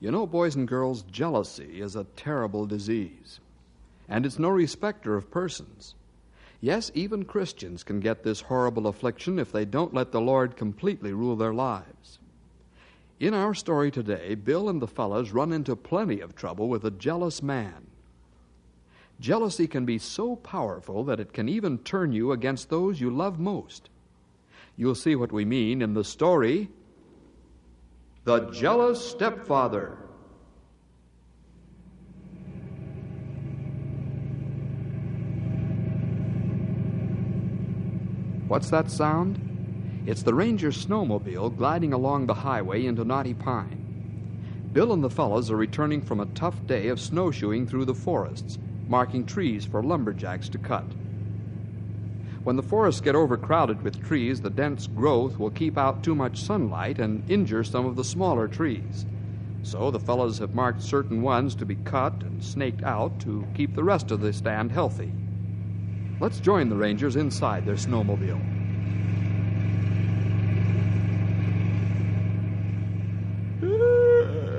You know, boys and girls, jealousy is a terrible disease. And it's no respecter of persons. Yes, even Christians can get this horrible affliction if they don't let the Lord completely rule their lives. In our story today, Bill and the fellows run into plenty of trouble with a jealous man. Jealousy can be so powerful that it can even turn you against those you love most. You'll see what we mean in the story The Jealous Stepfather. What's that sound? It's the Ranger's snowmobile gliding along the highway into Knotty Pine. Bill and the fellows are returning from a tough day of snowshoeing through the forests, marking trees for lumberjacks to cut. When the forests get overcrowded with trees, the dense growth will keep out too much sunlight and injure some of the smaller trees. So the fellows have marked certain ones to be cut and snaked out to keep the rest of the stand healthy. Let's join the Rangers inside their snowmobile.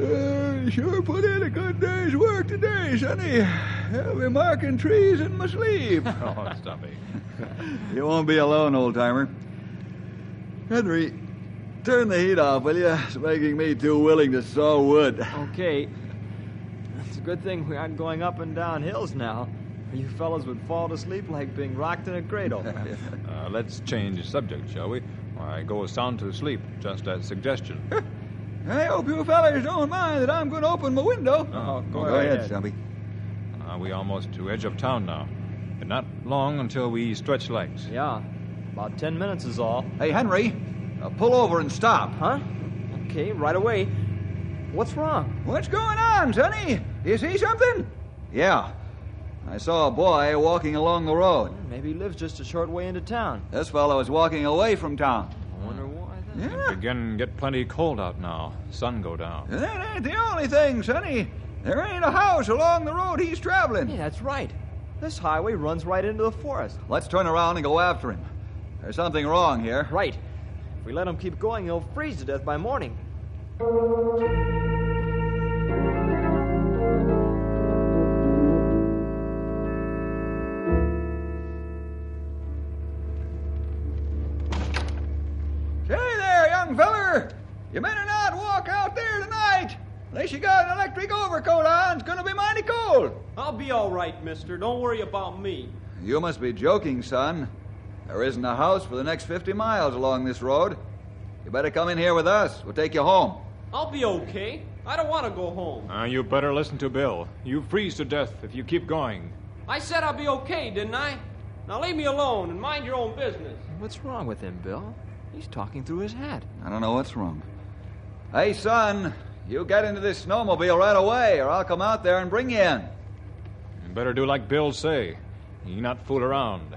Uh, sure put in a good day's work today, Sonny. I'll be marking trees in my sleep. Oh, Stumpy. you won't be alone, old timer. Henry, turn the heat off, will you? It's making me too willing to saw wood. Okay. It's a good thing we aren't going up and down hills now. You fellows would fall to sleep like being rocked in a cradle. Uh, let's change the subject, shall we? I go sound to sleep, just as suggestion. I hope you fellas don't mind that I'm going to open my window. Oh, go Go ahead. ahead, Stumpy. We almost to edge of town now. But not long until we stretch legs. yeah, about ten minutes is all. Hey, Henry, uh, pull over and stop. Huh? Okay, right away. What's wrong? What's going on, Sonny? You see something? Yeah. I saw a boy walking along the road. Maybe he lives just a short way into town. This fellow is walking away from town. I wonder why. Then. Yeah. Begin get plenty cold out now. Sun go down. That ain't the only thing, Sonny. There ain't a house along the road he's traveling. Hey, that's right. This highway runs right into the forest. Let's turn around and go after him. There's something wrong here. Right. If we let him keep going, he'll freeze to death by morning. Unless you got an electric overcoat on, it's gonna be mighty cold. I'll be all right, mister. Don't worry about me. You must be joking, son. There isn't a house for the next 50 miles along this road. You better come in here with us. We'll take you home. I'll be okay. I don't want to go home. Uh, you better listen to Bill. You freeze to death if you keep going. I said I'll be okay, didn't I? Now leave me alone and mind your own business. What's wrong with him, Bill? He's talking through his hat. I don't know what's wrong. Hey, son, you get into this snowmobile right away, or I'll come out there and bring you in. You better do like Bill say. You not fool around.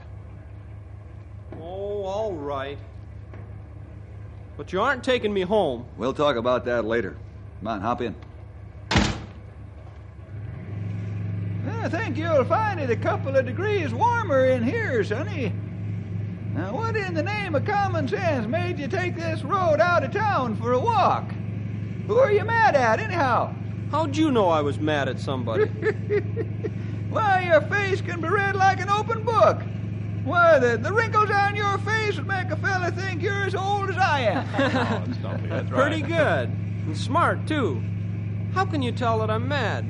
Oh, all right. But you aren't taking me home. We'll talk about that later. Come on, hop in. I think you'll find it a couple of degrees warmer in here, Sonny. Now, what in the name of common sense made you take this road out of town for a walk? Who are you mad at, anyhow? How'd you know I was mad at somebody? Why, your face can be read like an open book. Why, the, the wrinkles on your face would make a fella think you're as old as I am. Oh, Stumpy, that's right. Pretty good. And smart, too. How can you tell that I'm mad?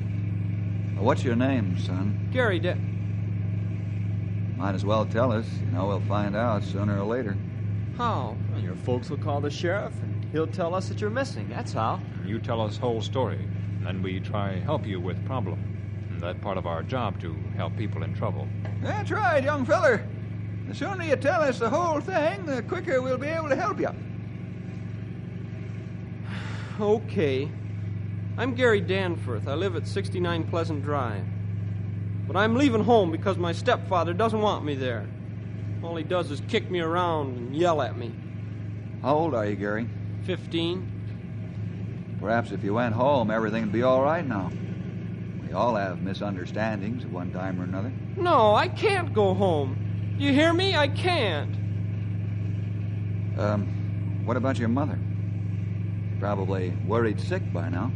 What's your name, son? Gary De- Might as well tell us. You know, we'll find out sooner or later. How? Well, your folks will call the sheriff, and he'll tell us that you're missing. That's how. You tell us whole story, and then we try help you with problem. That part of our job to help people in trouble. That's right, young feller. The sooner you tell us the whole thing, the quicker we'll be able to help you. Okay. I'm Gary Danforth. I live at 69 Pleasant Drive. But I'm leaving home because my stepfather doesn't want me there. All he does is kick me around and yell at me. How old are you, Gary? 15. Perhaps if you went home, everything would be all right now. We all have misunderstandings at one time or another. No, I can't go home. Do you hear me? I can't. Um, what about your mother? She's probably worried sick by now.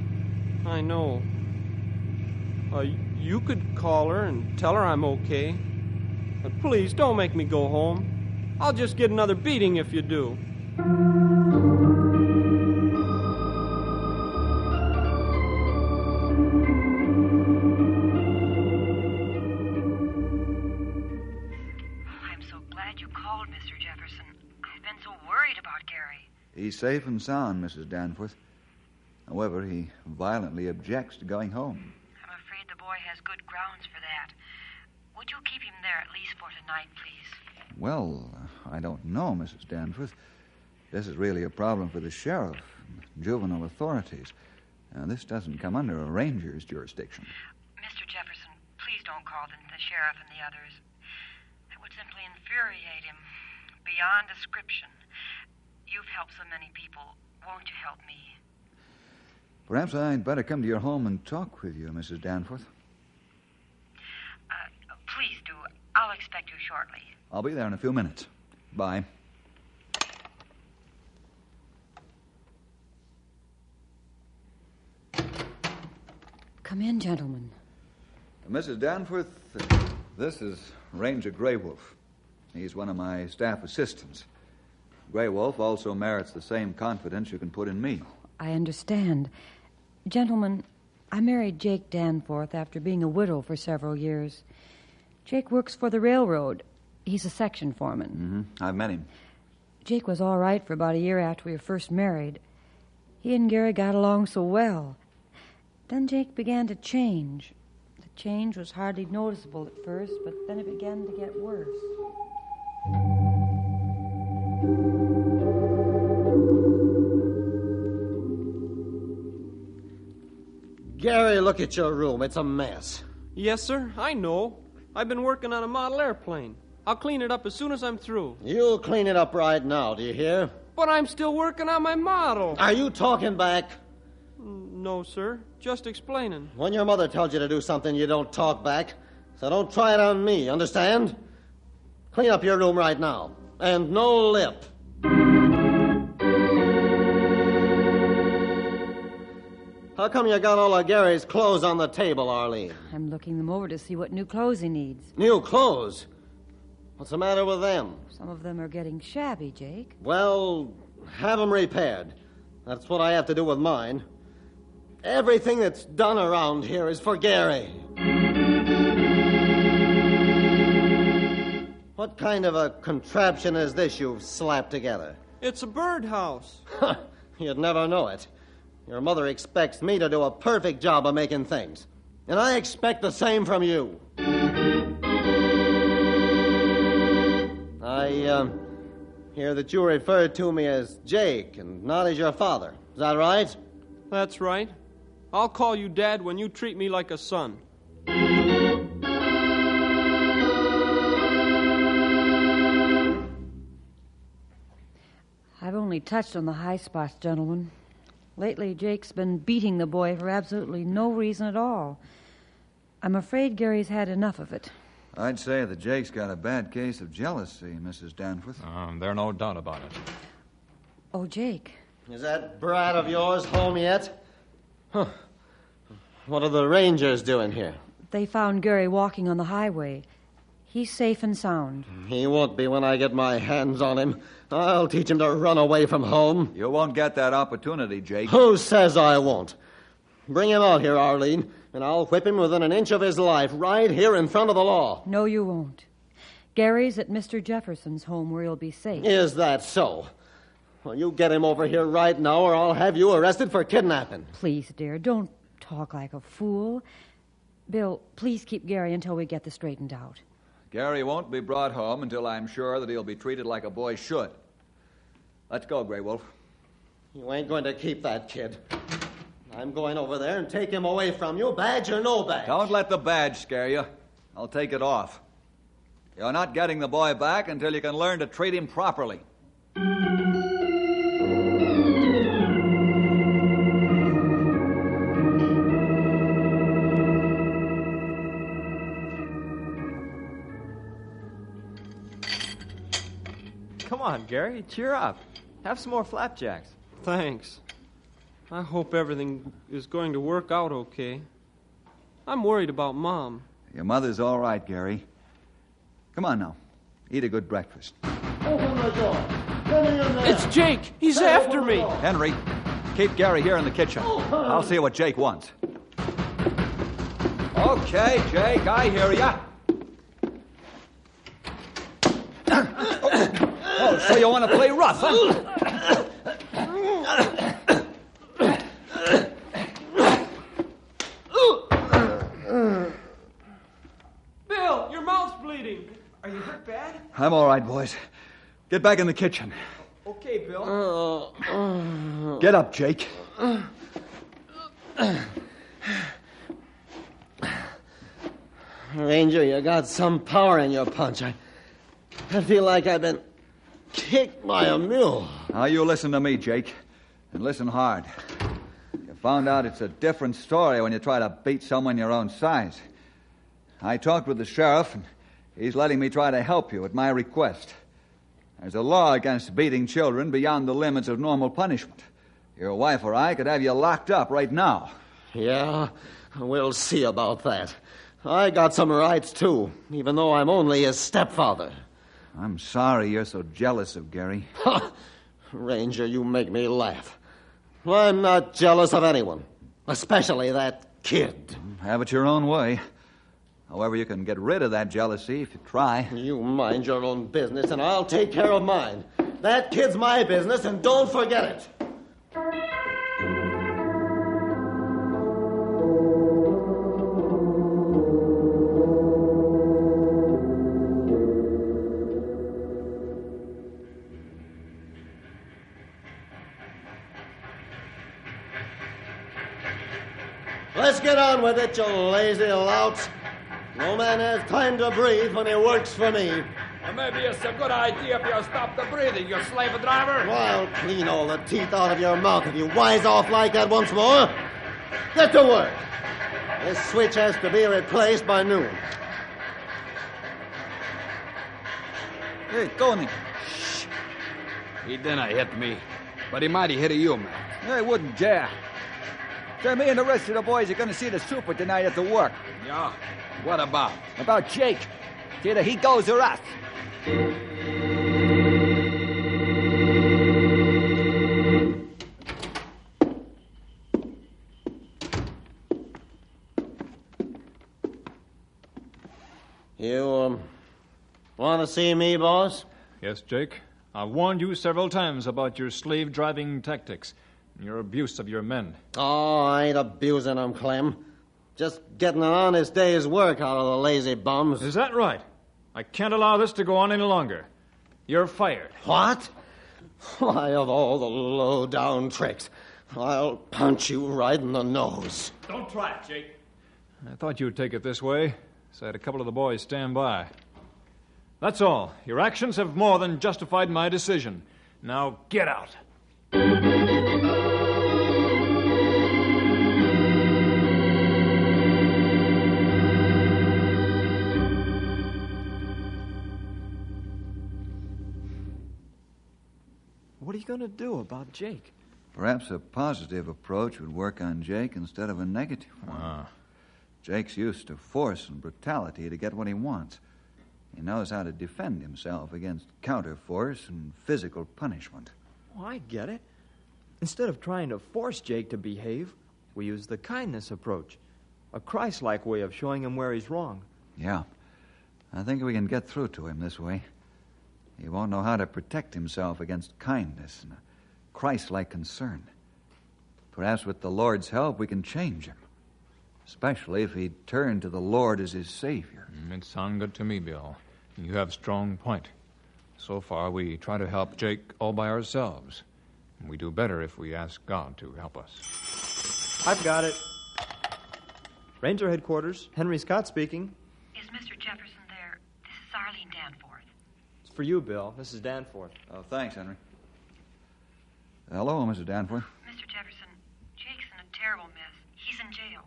I know. Uh, you could call her and tell her I'm okay. But please don't make me go home. I'll just get another beating if you do. Safe and sound, Mrs. Danforth. However, he violently objects to going home. I'm afraid the boy has good grounds for that. Would you keep him there at least for tonight, please? Well, I don't know, Mrs. Danforth. This is really a problem for the sheriff and juvenile authorities. Now, this doesn't come under a ranger's jurisdiction. Mr. Jefferson, please don't call the, the sheriff and the others. It would simply infuriate him beyond description. You've helped so many people. Won't you help me? Perhaps I'd better come to your home and talk with you, Mrs. Danforth. Uh, please do. I'll expect you shortly. I'll be there in a few minutes. Bye. Come in, gentlemen. Mrs. Danforth, this is Ranger Grey Wolf. He's one of my staff assistants. Grey Wolf also merits the same confidence you can put in me. I understand. Gentlemen, I married Jake Danforth after being a widow for several years. Jake works for the railroad. He's a section foreman. Mm-hmm. I've met him. Jake was all right for about a year after we were first married. He and Gary got along so well. Then Jake began to change. The change was hardly noticeable at first, but then it began to get worse. Gary, look at your room. It's a mess. Yes, sir, I know. I've been working on a model airplane. I'll clean it up as soon as I'm through. You'll clean it up right now, do you hear? But I'm still working on my model. Are you talking back? No, sir. Just explaining. When your mother tells you to do something, you don't talk back. So don't try it on me, understand? Clean up your room right now. And no lip. How come you got all of Gary's clothes on the table, Arlene? I'm looking them over to see what new clothes he needs. New clothes? What's the matter with them? Some of them are getting shabby, Jake. Well, have them repaired. That's what I have to do with mine. Everything that's done around here is for Gary. What kind of a contraption is this you've slapped together? It's a birdhouse. You'd never know it. Your mother expects me to do a perfect job of making things. And I expect the same from you. I uh, hear that you referred to me as Jake and not as your father. Is that right? That's right. I'll call you Dad when you treat me like a son. Only touched on the high spots, gentlemen. Lately, Jake's been beating the boy for absolutely no reason at all. I'm afraid Gary's had enough of it. I'd say that Jake's got a bad case of jealousy, Mrs. Danforth. Um, there's no doubt about it. Oh, Jake. Is that brat of yours home yet? Huh. What are the Rangers doing here? They found Gary walking on the highway. He's safe and sound. He won't be when I get my hands on him. I'll teach him to run away from home. You won't get that opportunity, Jake. Who says I won't? Bring him out here, Arlene, and I'll whip him within an inch of his life right here in front of the law. No, you won't. Gary's at Mr. Jefferson's home where he'll be safe. Is that so? Well, you get him over here right now, or I'll have you arrested for kidnapping. Please, dear, don't talk like a fool. Bill, please keep Gary until we get this straightened out. Gary won't be brought home until I'm sure that he'll be treated like a boy should. Let's go, Grey Wolf. You ain't going to keep that kid. I'm going over there and take him away from you, badge or no badge. Don't let the badge scare you. I'll take it off. You're not getting the boy back until you can learn to treat him properly. Gary, cheer up. Have some more flapjacks. Thanks. I hope everything is going to work out okay. I'm worried about Mom. Your mother's all right, Gary. Come on now. Eat a good breakfast. Open the door. Get me in there. It's Jake! He's after me! Henry, keep Gary here in the kitchen. Oh, I'll see what Jake wants. Okay, Jake, I hear ya. So you want to play rough, huh? Bill, your mouth's bleeding. Are you hurt bad? I'm all right, boys. Get back in the kitchen. Okay, Bill. Get up, Jake. Ranger, you got some power in your punch. I, I feel like I've been kicked by a mule. Now you listen to me, Jake, and listen hard. You found out it's a different story when you try to beat someone your own size. I talked with the sheriff, and he's letting me try to help you at my request. There's a law against beating children beyond the limits of normal punishment. Your wife or I could have you locked up right now. Yeah, we'll see about that. I got some rights, too, even though I'm only his stepfather. I'm sorry you're so jealous of Gary. Ranger, you make me laugh. I'm not jealous of anyone, especially that kid. Have it your own way. However, you can get rid of that jealousy if you try. You mind your own business, and I'll take care of mine. That kid's my business, and don't forget it. Get on with it, you lazy louts. No man has time to breathe when he works for me. Maybe it's a good idea if you stop the breathing, you slave driver. I'll clean all the teeth out of your mouth if you wise off like that once more. Get to work. This switch has to be replaced by noon. Hey, Tony. Shh. He didn't hit me, but he might have hit you, man. I wouldn't dare. Say, me and the rest of the boys are going to see the super tonight at the work. Yeah? What about? About Jake. It's Either he goes or us. You, um, want to see me, boss? Yes, Jake. I've warned you several times about your slave driving tactics and your abuse of your men. Oh, I ain't abusing them, Clem. Just getting an honest day's work out of the lazy bums. Is that right? I can't allow this to go on any longer. You're fired. What? Why, of all the low down tricks, I'll punch you right in the nose. Don't try it, Jake. I thought you'd take it this way, so I had a couple of the boys stand by. That's all. Your actions have more than justified my decision. Now get out. You going to do about Jake? Perhaps a positive approach would work on Jake instead of a negative one. Ah. Jake's used to force and brutality to get what he wants. He knows how to defend himself against counterforce and physical punishment. Oh, I get it. Instead of trying to force Jake to behave, we use the kindness approach. A Christ like way of showing him where he's wrong. Yeah. I think we can get through to him this way. He won't know how to protect himself against kindness and a Christ like concern. Perhaps with the Lord's help, we can change him. especially if he'd turned to the Lord as his Savior. Mm, It sounds good to me, Bill. You have a strong point. So far, we try to help Jake all by ourselves. We do better if we ask God to help us. I've got it. Ranger headquarters, Henry Scott speaking. Is Mr. Jefferson there? This is Arlene Danforth. It's for you, Bill. This is Danforth. Oh, thanks, Henry. Uh, hello, Mrs. Danforth. Mr. Jefferson, Jake's in a terrible mess. He's in jail.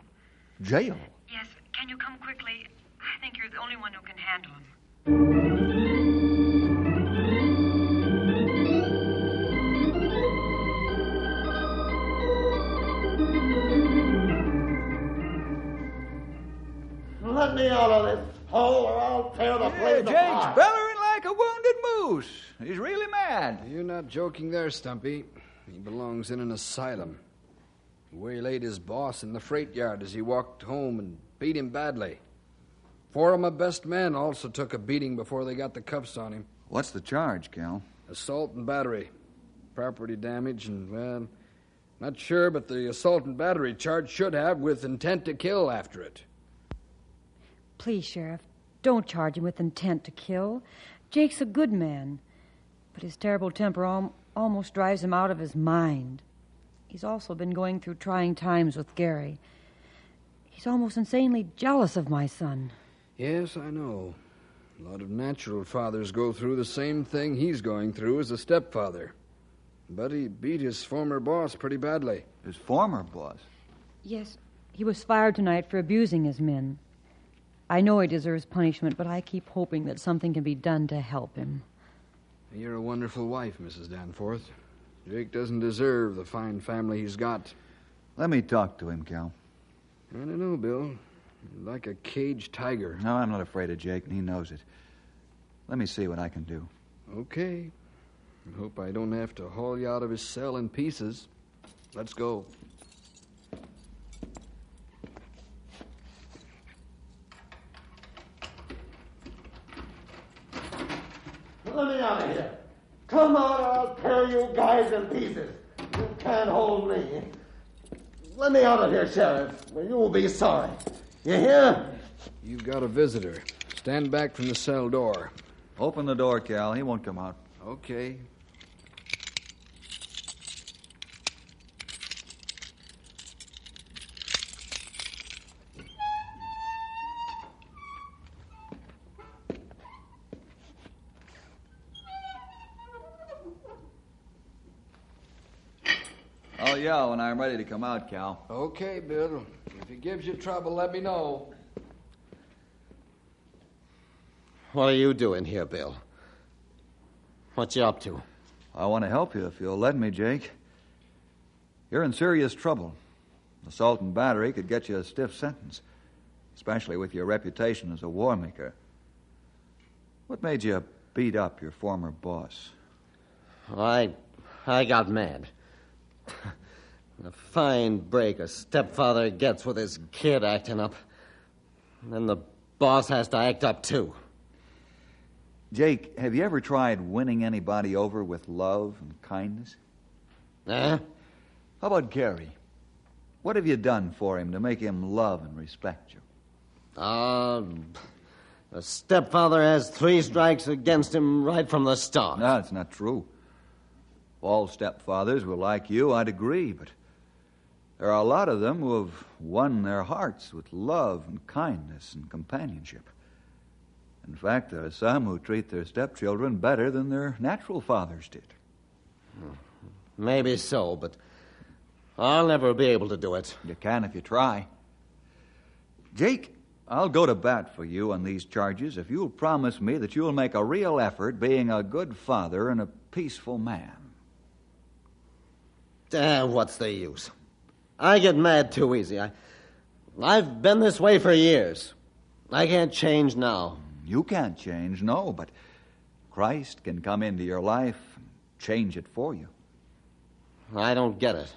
Jail? Yes, can you come quickly? I think you're the only one who can handle him. Let me out of this hole or I'll tear the Yeah, place Jake's apart. bellowing like a wounded moose. He's really mad. You're not joking there, Stumpy. He belongs in an asylum. He waylaid his boss in the freight yard as he walked home and beat him badly. Four of my best men also took a beating before they got the cuffs on him. What's the charge, Cal? Assault and battery. Property damage and, well, not sure, but the assault and battery charge should have with intent to kill after it. Please, Sheriff, don't charge him with intent to kill. Jake's a good man, but his terrible temper al- almost drives him out of his mind. He's also been going through trying times with Gary. He's almost insanely jealous of my son. Yes, I know. A lot of natural fathers go through the same thing he's going through as a stepfather. But he beat his former boss pretty badly. His former boss. Yes, he was fired tonight for abusing his men. I know he deserves punishment, but I keep hoping that something can be done to help him. You're a wonderful wife, Mrs. Danforth. Jake doesn't deserve the fine family he's got. Let me talk to him, Cal. I don't know, Bill. You're like a caged tiger. No, I'm not afraid of Jake, and he knows it. Let me see what I can do. Okay. I hope I don't have to haul you out of his cell in pieces. Let's go. Let me out of here. Come on, I'll tear you guys in pieces. You can't hold me. Let me out of here, Sheriff. or You'll be sorry. You hear? You've got a visitor. Stand back from the cell door. Open the door, Cal. He won't come out. Okay. I'll yell when I'm ready to come out, Cal. Okay, Bill. If he gives you trouble, let me know. What are you doing here, Bill? What you up to? I want to help you if you'll let me, Jake. You're in serious trouble. Assault and battery could get you a stiff sentence, especially with your reputation as a war maker. What made you beat up your former boss? I, I got mad. a fine break a stepfather gets with his kid acting up. Then the boss has to act up too. Jake, have you ever tried winning anybody over with love and kindness? Eh? How about Gary? What have you done for him to make him love and respect you? Uh, the stepfather has three strikes against him right from the start. No, it's not true. If all stepfathers were like you, I'd agree, but there are a lot of them who have won their hearts with love and kindness and companionship. In fact, there are some who treat their stepchildren better than their natural fathers did. Maybe so, but I'll never be able to do it. You can if you try. Jake, I'll go to bat for you on these charges if you'll promise me that you'll make a real effort being a good father and a peaceful man. Ah, what's the use? I get mad too easy. I, I've been this way for years. I can't change now. You can't change, no, but Christ can come into your life and change it for you. I don't get it.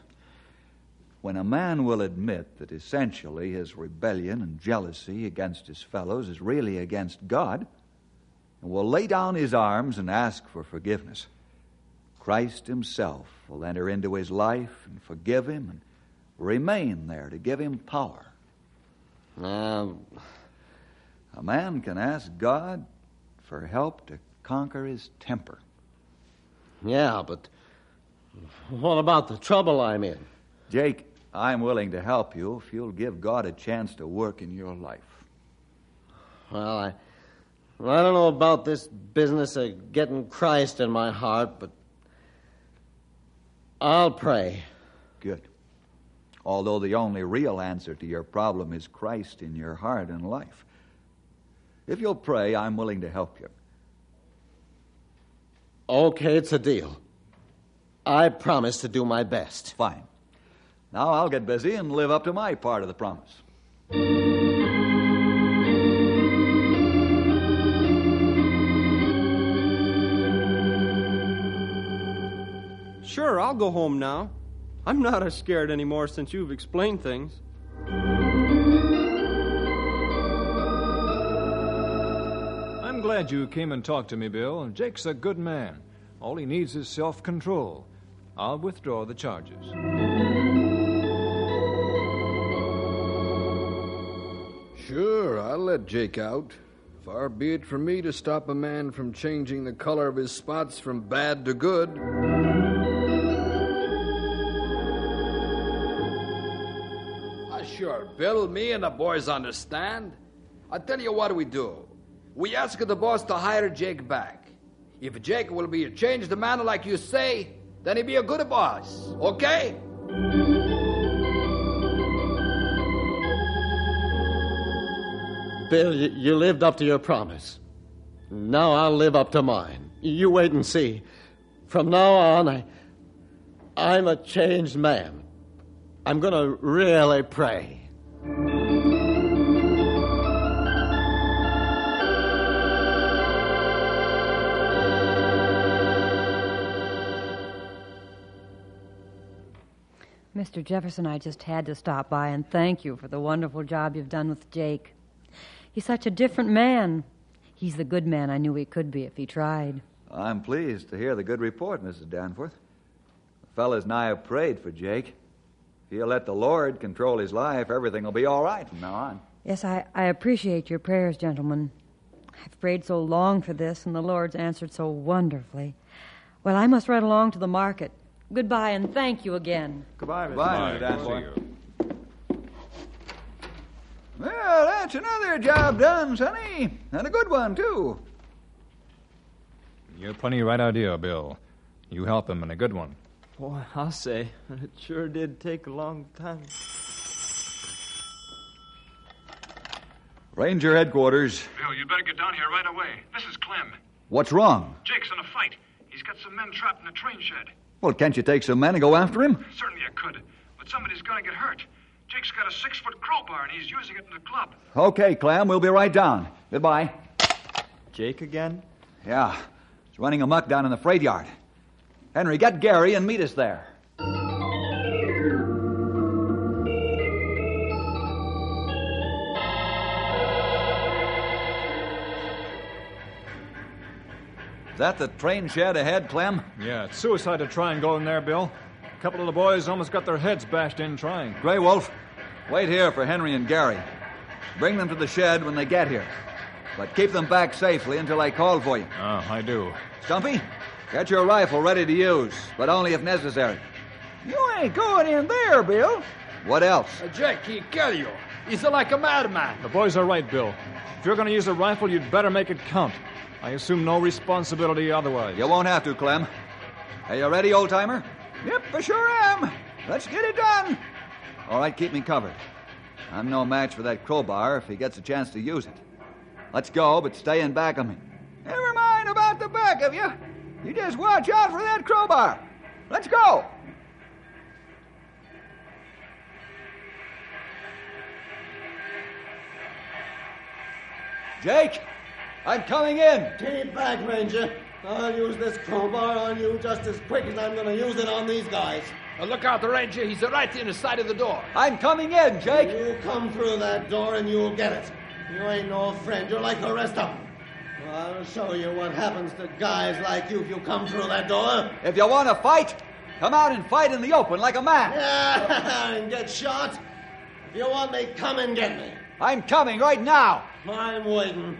When a man will admit that essentially his rebellion and jealousy against his fellows is really against God, and will lay down his arms and ask for forgiveness, Christ himself will enter into his life and forgive him and remain there to give him power. Uh, A man can ask God for help to conquer his temper. yeah, but what about the trouble I'm in? Jake, I'm willing to help you if you'll give God a chance to work in your life. Well, I, well, I don't know about this business of getting Christ in my heart, but I'll pray. Good. Although the only real answer to your problem is Christ in your heart and life. If you'll pray, I'm willing to help you. Okay, it's a deal. I promise to do my best. Fine. Now I'll get busy and live up to my part of the promise. Sure, I'll go home now. I'm not as scared anymore since you've explained things. I'm glad you came and talked to me, Bill. Jake's a good man. All he needs is self control. I'll withdraw the charges. Sure, I'll let Jake out. Far be it from me to stop a man from changing the color of his spots from bad to good. Sure, Bill, me and the boys understand. I tell you what we do. We ask the boss to hire Jake back. If Jake will be a changed man like you say, then he be a good boss. Okay? Bill, you, you lived up to your promise. Now I'll live up to mine. You wait and see. From now on, I, I'm a changed man. I'm going to really pray. Mr. Jefferson, I just had to stop by and thank you for the wonderful job you've done with Jake. He's such a different man. He's the good man I knew he could be if he tried. I'm pleased to hear the good report, Mrs. Danforth. The fellas and I have prayed for Jake. If he'll let the Lord control his life, everything will be all right from now on. Yes, I, I appreciate your prayers, gentlemen. I've prayed so long for this, and the Lord's answered so wonderfully. Well, I must run along to the market. Goodbye, and thank you again. Goodbye, Mr. Bye, Mr. Good to you. Well, that's another job done, Sonny. And a good one, too. You're plenty right idea, Bill. You help him and a good one. Boy, I'll say, it sure did take a long time. Ranger headquarters. Bill, you better get down here right away. This is Clem. What's wrong? Jake's in a fight. He's got some men trapped in a train shed. Well, can't you take some men and go after him? Certainly I could, but somebody's gonna get hurt. Jake's got a six foot crowbar and he's using it in the club. Okay, Clem, we'll be right down. Goodbye. Jake again? Yeah, he's running amuck down in the freight yard. Henry, get Gary and meet us there. Is that the train shed ahead, Clem? Yeah, it's suicide to try and go in there, Bill. A couple of the boys almost got their heads bashed in trying. Grey Wolf, wait here for Henry and Gary. Bring them to the shed when they get here. But keep them back safely until I call for you. Oh, I do. Stumpy, get your rifle ready to use, but only if necessary. You ain't going in there, Bill. What else? Uh, Jake, he kill you. He's like a madman. The boys are right, Bill. If you're going to use a rifle, you'd better make it count. I assume no responsibility otherwise. You won't have to, Clem. Are you ready, old timer? Yep, I sure am. Let's get it done. All right, keep me covered. I'm no match for that crowbar if he gets a chance to use it. Let's go, but stay in back of me. Never mind about the back of you. You just watch out for that crowbar. Let's go. Jake, I'm coming in. Keep back, Ranger. I'll use this crowbar on you just as quick as I'm going to use it on these guys. Uh, look out, the ranger. He's right in the side of the door. I'm coming in, Jake. You come through that door and you'll get it. You ain't no friend. You're like the rest of them. I'll show you what happens to guys like you if you come through that door. If you want to fight, come out and fight in the open like a man. Yeah, and get shot. If you want me, come and get me. I'm coming right now. I'm waiting.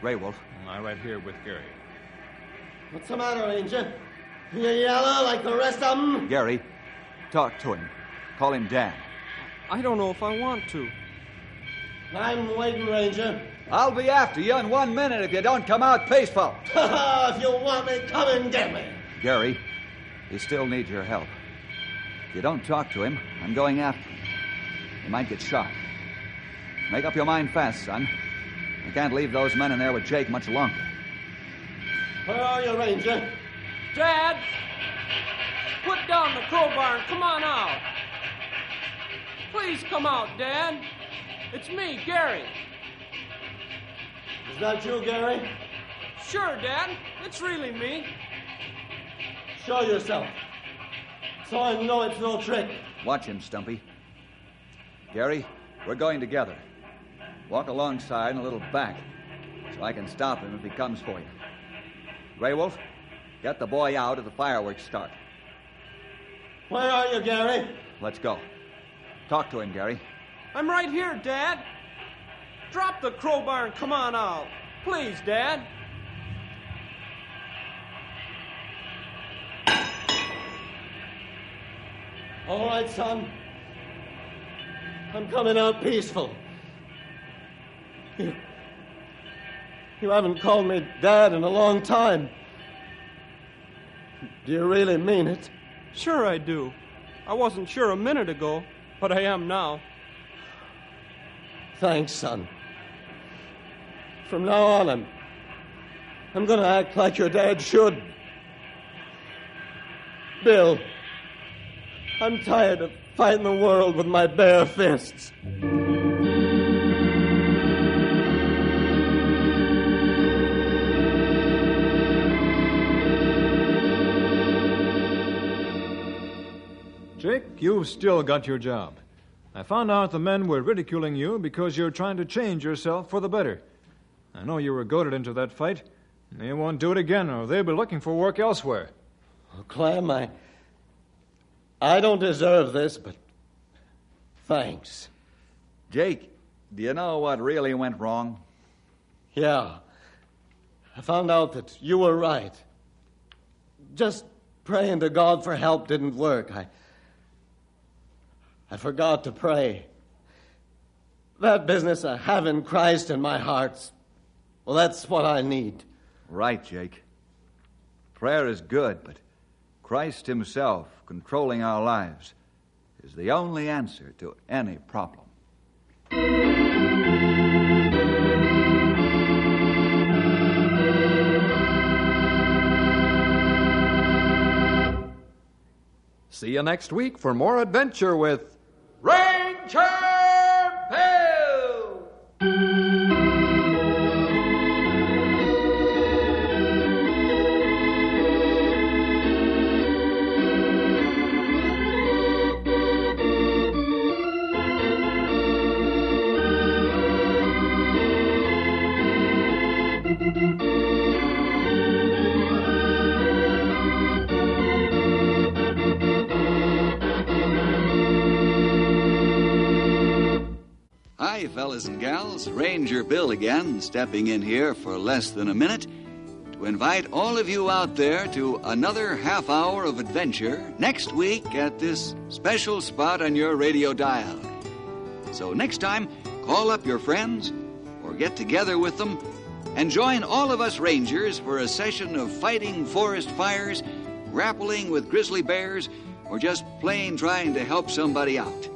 Grey Wolf. I'm right here with Gary. What's the matter, Ranger? You yellow like the rest of them? Gary, talk to him. Call him Dan. I don't know if I want to. I'm waiting, Ranger. I'll be after you in one minute if you don't come out peaceful. if you want me, come and get me. Gary, he still needs your help. If you don't talk to him, I'm going after him. He might get shot. Make up your mind fast, son. I can't leave those men in there with Jake much longer. Where are you, Ranger? Dad! Put down the crowbar and come on out. Please come out, Dad. It's me, Gary. Is that you, Gary? Sure, Dad. It's really me. Show yourself. So I know it's no trick. Watch him, Stumpy. Gary, we're going together. Walk alongside and a little back so I can stop him if he comes for you. Grey Wolf, get the boy out at the fireworks start. Where are you, Gary? Let's go. Talk to him, Gary. I'm right here, Dad. Drop the crowbar and come on out. Please, Dad. All right, son. I'm coming out peaceful. You, you haven't called me Dad in a long time. Do you really mean it? Sure, I do. I wasn't sure a minute ago, but I am now. Thanks, son. From now on, I'm. I'm gonna act like your dad should. Bill, I'm tired of fighting the world with my bare fists. Jake, you've still got your job. I found out the men were ridiculing you because you're trying to change yourself for the better. I know you were goaded into that fight. They won't do it again, or they'll be looking for work elsewhere. Oh, Clem, I. I don't deserve this, but. Thanks. Jake, do you know what really went wrong? Yeah. I found out that you were right. Just praying to God for help didn't work. I. I forgot to pray. That business of having Christ in my heart, well, that's what I need. Right, Jake. Prayer is good, but Christ Himself controlling our lives is the only answer to any problem. See you next week for more adventure with Hi, fellas and gals. Ranger Bill again, stepping in here for less than a minute to invite all of you out there to another half hour of adventure next week at this special spot on your radio dial. So, next time, call up your friends or get together with them and join all of us Rangers for a session of fighting forest fires, grappling with grizzly bears, or just plain trying to help somebody out.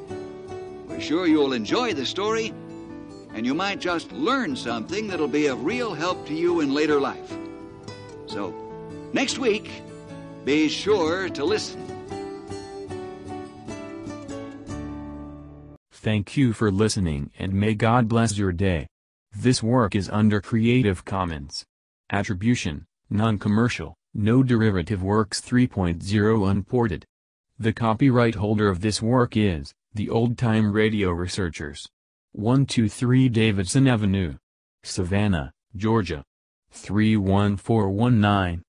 Sure you'll enjoy the story, and you might just learn something that'll be of real help to you in later life. So, next week, be sure to listen. Thank you for listening and may God bless your day. This work is under Creative Commons. Attribution, Non-Commercial, No Derivative Works 3.0 Unported. The copyright holder of this work is the Old Time Radio Researchers. 123 Davidson Avenue. Savannah, Georgia. 31419.